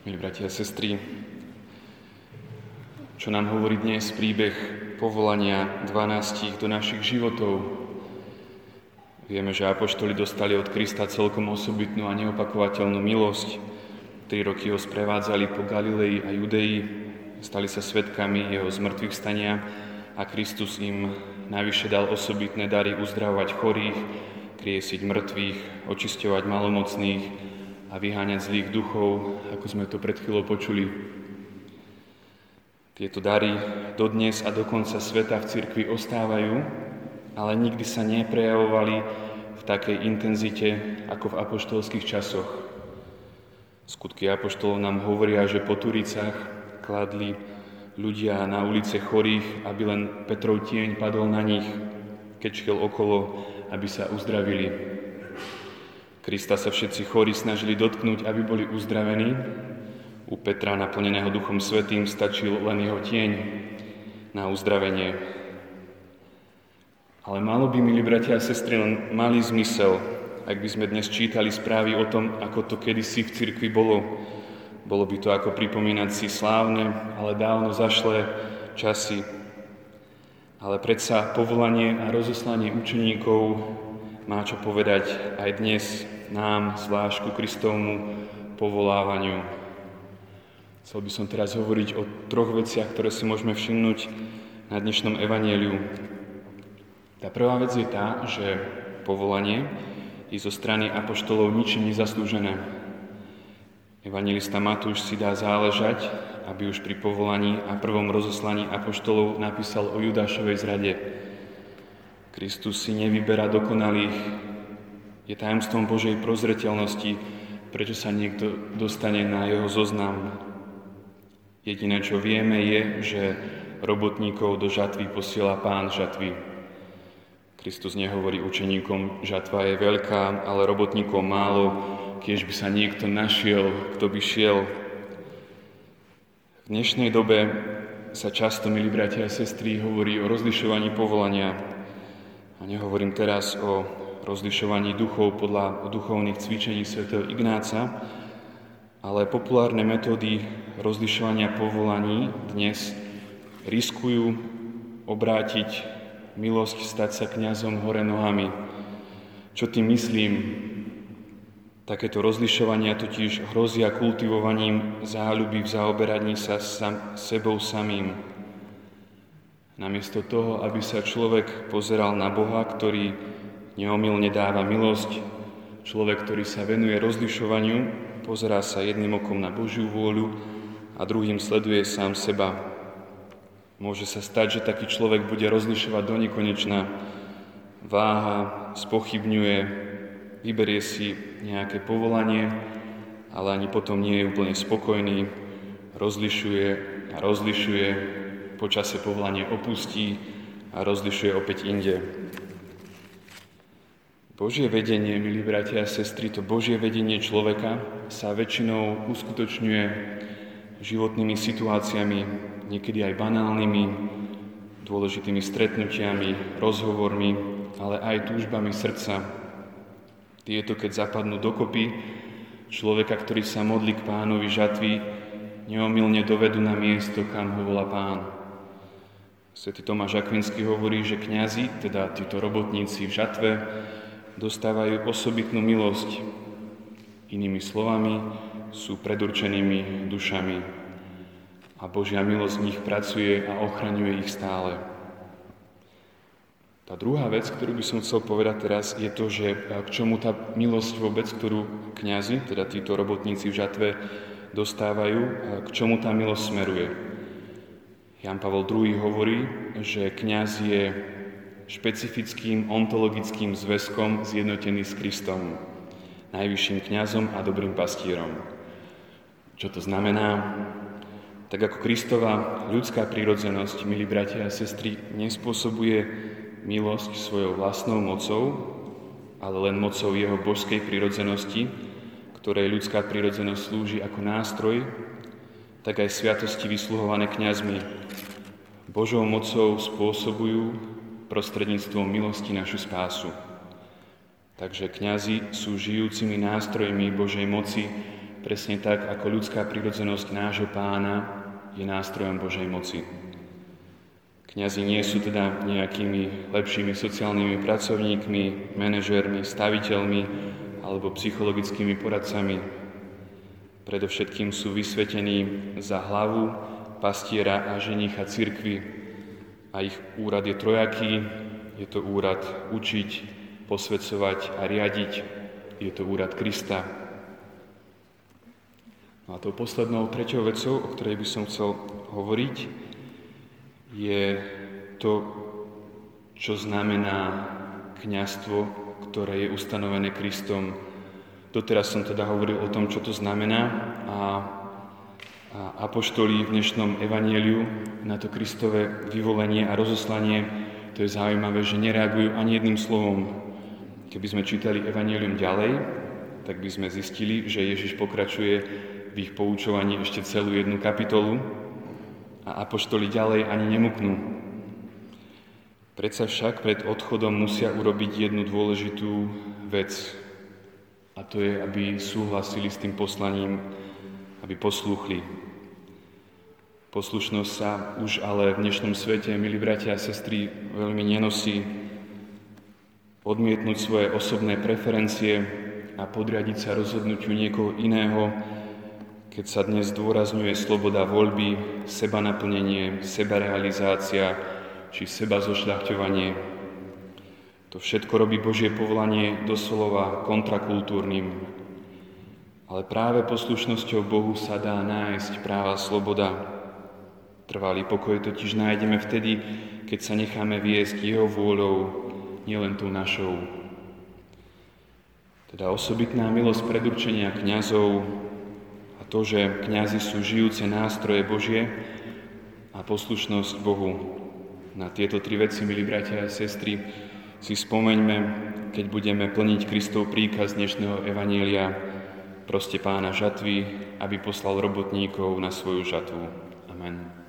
Milí bratia a sestry, čo nám hovorí dnes príbeh povolania 12 do našich životov. Vieme, že apoštoli dostali od Krista celkom osobitnú a neopakovateľnú milosť. Tri roky ho sprevádzali po Galilei a Judei, stali sa svetkami jeho zmrtvých stania a Kristus im navyše dal osobitné dary uzdravovať chorých, kriesiť mŕtvych, očisťovať malomocných a vyháňať zlých duchov, ako sme to pred chvíľou počuli. Tieto dary dodnes a do konca sveta v cirkvi ostávajú, ale nikdy sa neprejavovali v takej intenzite ako v apoštolských časoch. Skutky apoštolov nám hovoria, že po Turicách kladli ľudia na ulice chorých, aby len Petrov tieň padol na nich, keď šiel okolo aby sa uzdravili. Krista sa všetci chorí snažili dotknúť, aby boli uzdravení. U Petra, naplneného Duchom Svetým, stačil len jeho tieň na uzdravenie. Ale malo by, milí bratia a sestry, len malý zmysel, ak by sme dnes čítali správy o tom, ako to kedysi v cirkvi bolo. Bolo by to ako pripomínať si slávne, ale dávno zašlé časy, ale predsa povolanie a rozoslanie učeníkov má čo povedať aj dnes nám, zvlášť ku Kristovmu povolávaniu. Chcel by som teraz hovoriť o troch veciach, ktoré si môžeme všimnúť na dnešnom evanieliu. Tá prvá vec je tá, že povolanie je zo strany apoštolov ničím nezaslúžené. Evangelista Matúš si dá záležať aby už pri povolaní a prvom rozoslaní apoštolov napísal o Judášovej zrade. Kristus si nevyberá dokonalých, je tajomstvom Božej prozreteľnosti, prečo sa niekto dostane na jeho zoznam. Jediné, čo vieme, je, že robotníkov do žatvy posiela pán žatvy. Kristus nehovorí učeníkom, žatva je veľká, ale robotníkov málo, keď by sa niekto našiel, kto by šiel v dnešnej dobe sa často, milí bratia a sestry, hovorí o rozlišovaní povolania. A nehovorím teraz o rozlišovaní duchov podľa duchovných cvičení svätého Ignáca, ale populárne metódy rozlišovania povolaní dnes riskujú obrátiť milosť stať sa kňazom hore nohami. Čo tým myslím? Takéto rozlišovania totiž hrozia kultivovaním záľuby v zaoberaní sa sam, sebou samým. Namiesto toho, aby sa človek pozeral na Boha, ktorý neomilne dáva milosť, človek, ktorý sa venuje rozlišovaniu, pozerá sa jedným okom na Božiu vôľu a druhým sleduje sám seba. Môže sa stať, že taký človek bude rozlišovať do nekonečna, váha, spochybňuje, vyberie si nejaké povolanie, ale ani potom nie je úplne spokojný, rozlišuje a rozlišuje, počase povolanie opustí a rozlišuje opäť inde. Božie vedenie, milí bratia a sestry, to Božie vedenie človeka sa väčšinou uskutočňuje životnými situáciami, niekedy aj banálnymi, dôležitými stretnutiami, rozhovormi, ale aj túžbami srdca, tieto, keď zapadnú dokopy, človeka, ktorý sa modlí k pánovi žatvy, neomilne dovedú na miesto, kam ho volá pán. Svetý Tomáš Akvinský hovorí, že kňazi, teda títo robotníci v žatve, dostávajú osobitnú milosť. Inými slovami, sú predurčenými dušami a Božia milosť v nich pracuje a ochraňuje ich stále. Tá druhá vec, ktorú by som chcel povedať teraz, je to, že k čomu tá milosť vôbec, ktorú kňazi, teda títo robotníci v žatve, dostávajú, k čomu tá milosť smeruje. Jan Pavel II hovorí, že kňaz je špecifickým ontologickým zväzkom zjednotený s Kristom, najvyšším kňazom a dobrým pastierom. Čo to znamená? Tak ako Kristova ľudská prírodzenosť, milí bratia a sestry, nespôsobuje milosť svojou vlastnou mocou, ale len mocou jeho božskej prirodzenosti, ktorej ľudská prirodzenosť slúži ako nástroj, tak aj sviatosti vysluhované kňazmi Božou mocou spôsobujú prostredníctvom milosti našu spásu. Takže kňazi sú žijúcimi nástrojmi Božej moci presne tak, ako ľudská prirodzenosť nášho pána je nástrojom Božej moci. Kňazi nie sú teda nejakými lepšími sociálnymi pracovníkmi, manažérmi, staviteľmi alebo psychologickými poradcami. Predovšetkým sú vysvetení za hlavu, pastiera a ženicha cirkvy. A ich úrad je trojaký, je to úrad učiť, posvedcovať a riadiť, je to úrad Krista. No a tou poslednou, treťou vecou, o ktorej by som chcel hovoriť, je to, čo znamená kňastvo, ktoré je ustanovené Kristom. Doteraz som teda hovoril o tom, čo to znamená a, a apoštoli v dnešnom evanieliu na to Kristové vyvolenie a rozoslanie, to je zaujímavé, že nereagujú ani jedným slovom. Keby sme čítali evanielium ďalej, tak by sme zistili, že Ježiš pokračuje v ich poučovaní ešte celú jednu kapitolu, a apoštoli ďalej ani nemuknú. Predsa však pred odchodom musia urobiť jednu dôležitú vec. A to je, aby súhlasili s tým poslaním, aby poslúchli. Poslušnosť sa už ale v dnešnom svete, milí bratia a sestry, veľmi nenosí. Odmietnúť svoje osobné preferencie a podriadiť sa rozhodnutiu niekoho iného, keď sa dnes zdôrazňuje sloboda voľby, seba naplnenie, seba realizácia či seba zošľachťovanie. To všetko robí Božie povolanie doslova kontrakultúrnym. Ale práve poslušnosťou Bohu sa dá nájsť práva sloboda. Trvalý pokoj totiž nájdeme vtedy, keď sa necháme viesť Jeho vôľou, nielen tou našou. Teda osobitná milosť predurčenia kňazov, to, že kňazi sú žijúce nástroje Božie a poslušnosť Bohu. Na tieto tri veci, milí bratia a sestry, si spomeňme, keď budeme plniť Kristov príkaz dnešného Evanielia, proste pána žatvy, aby poslal robotníkov na svoju žatvu. Amen.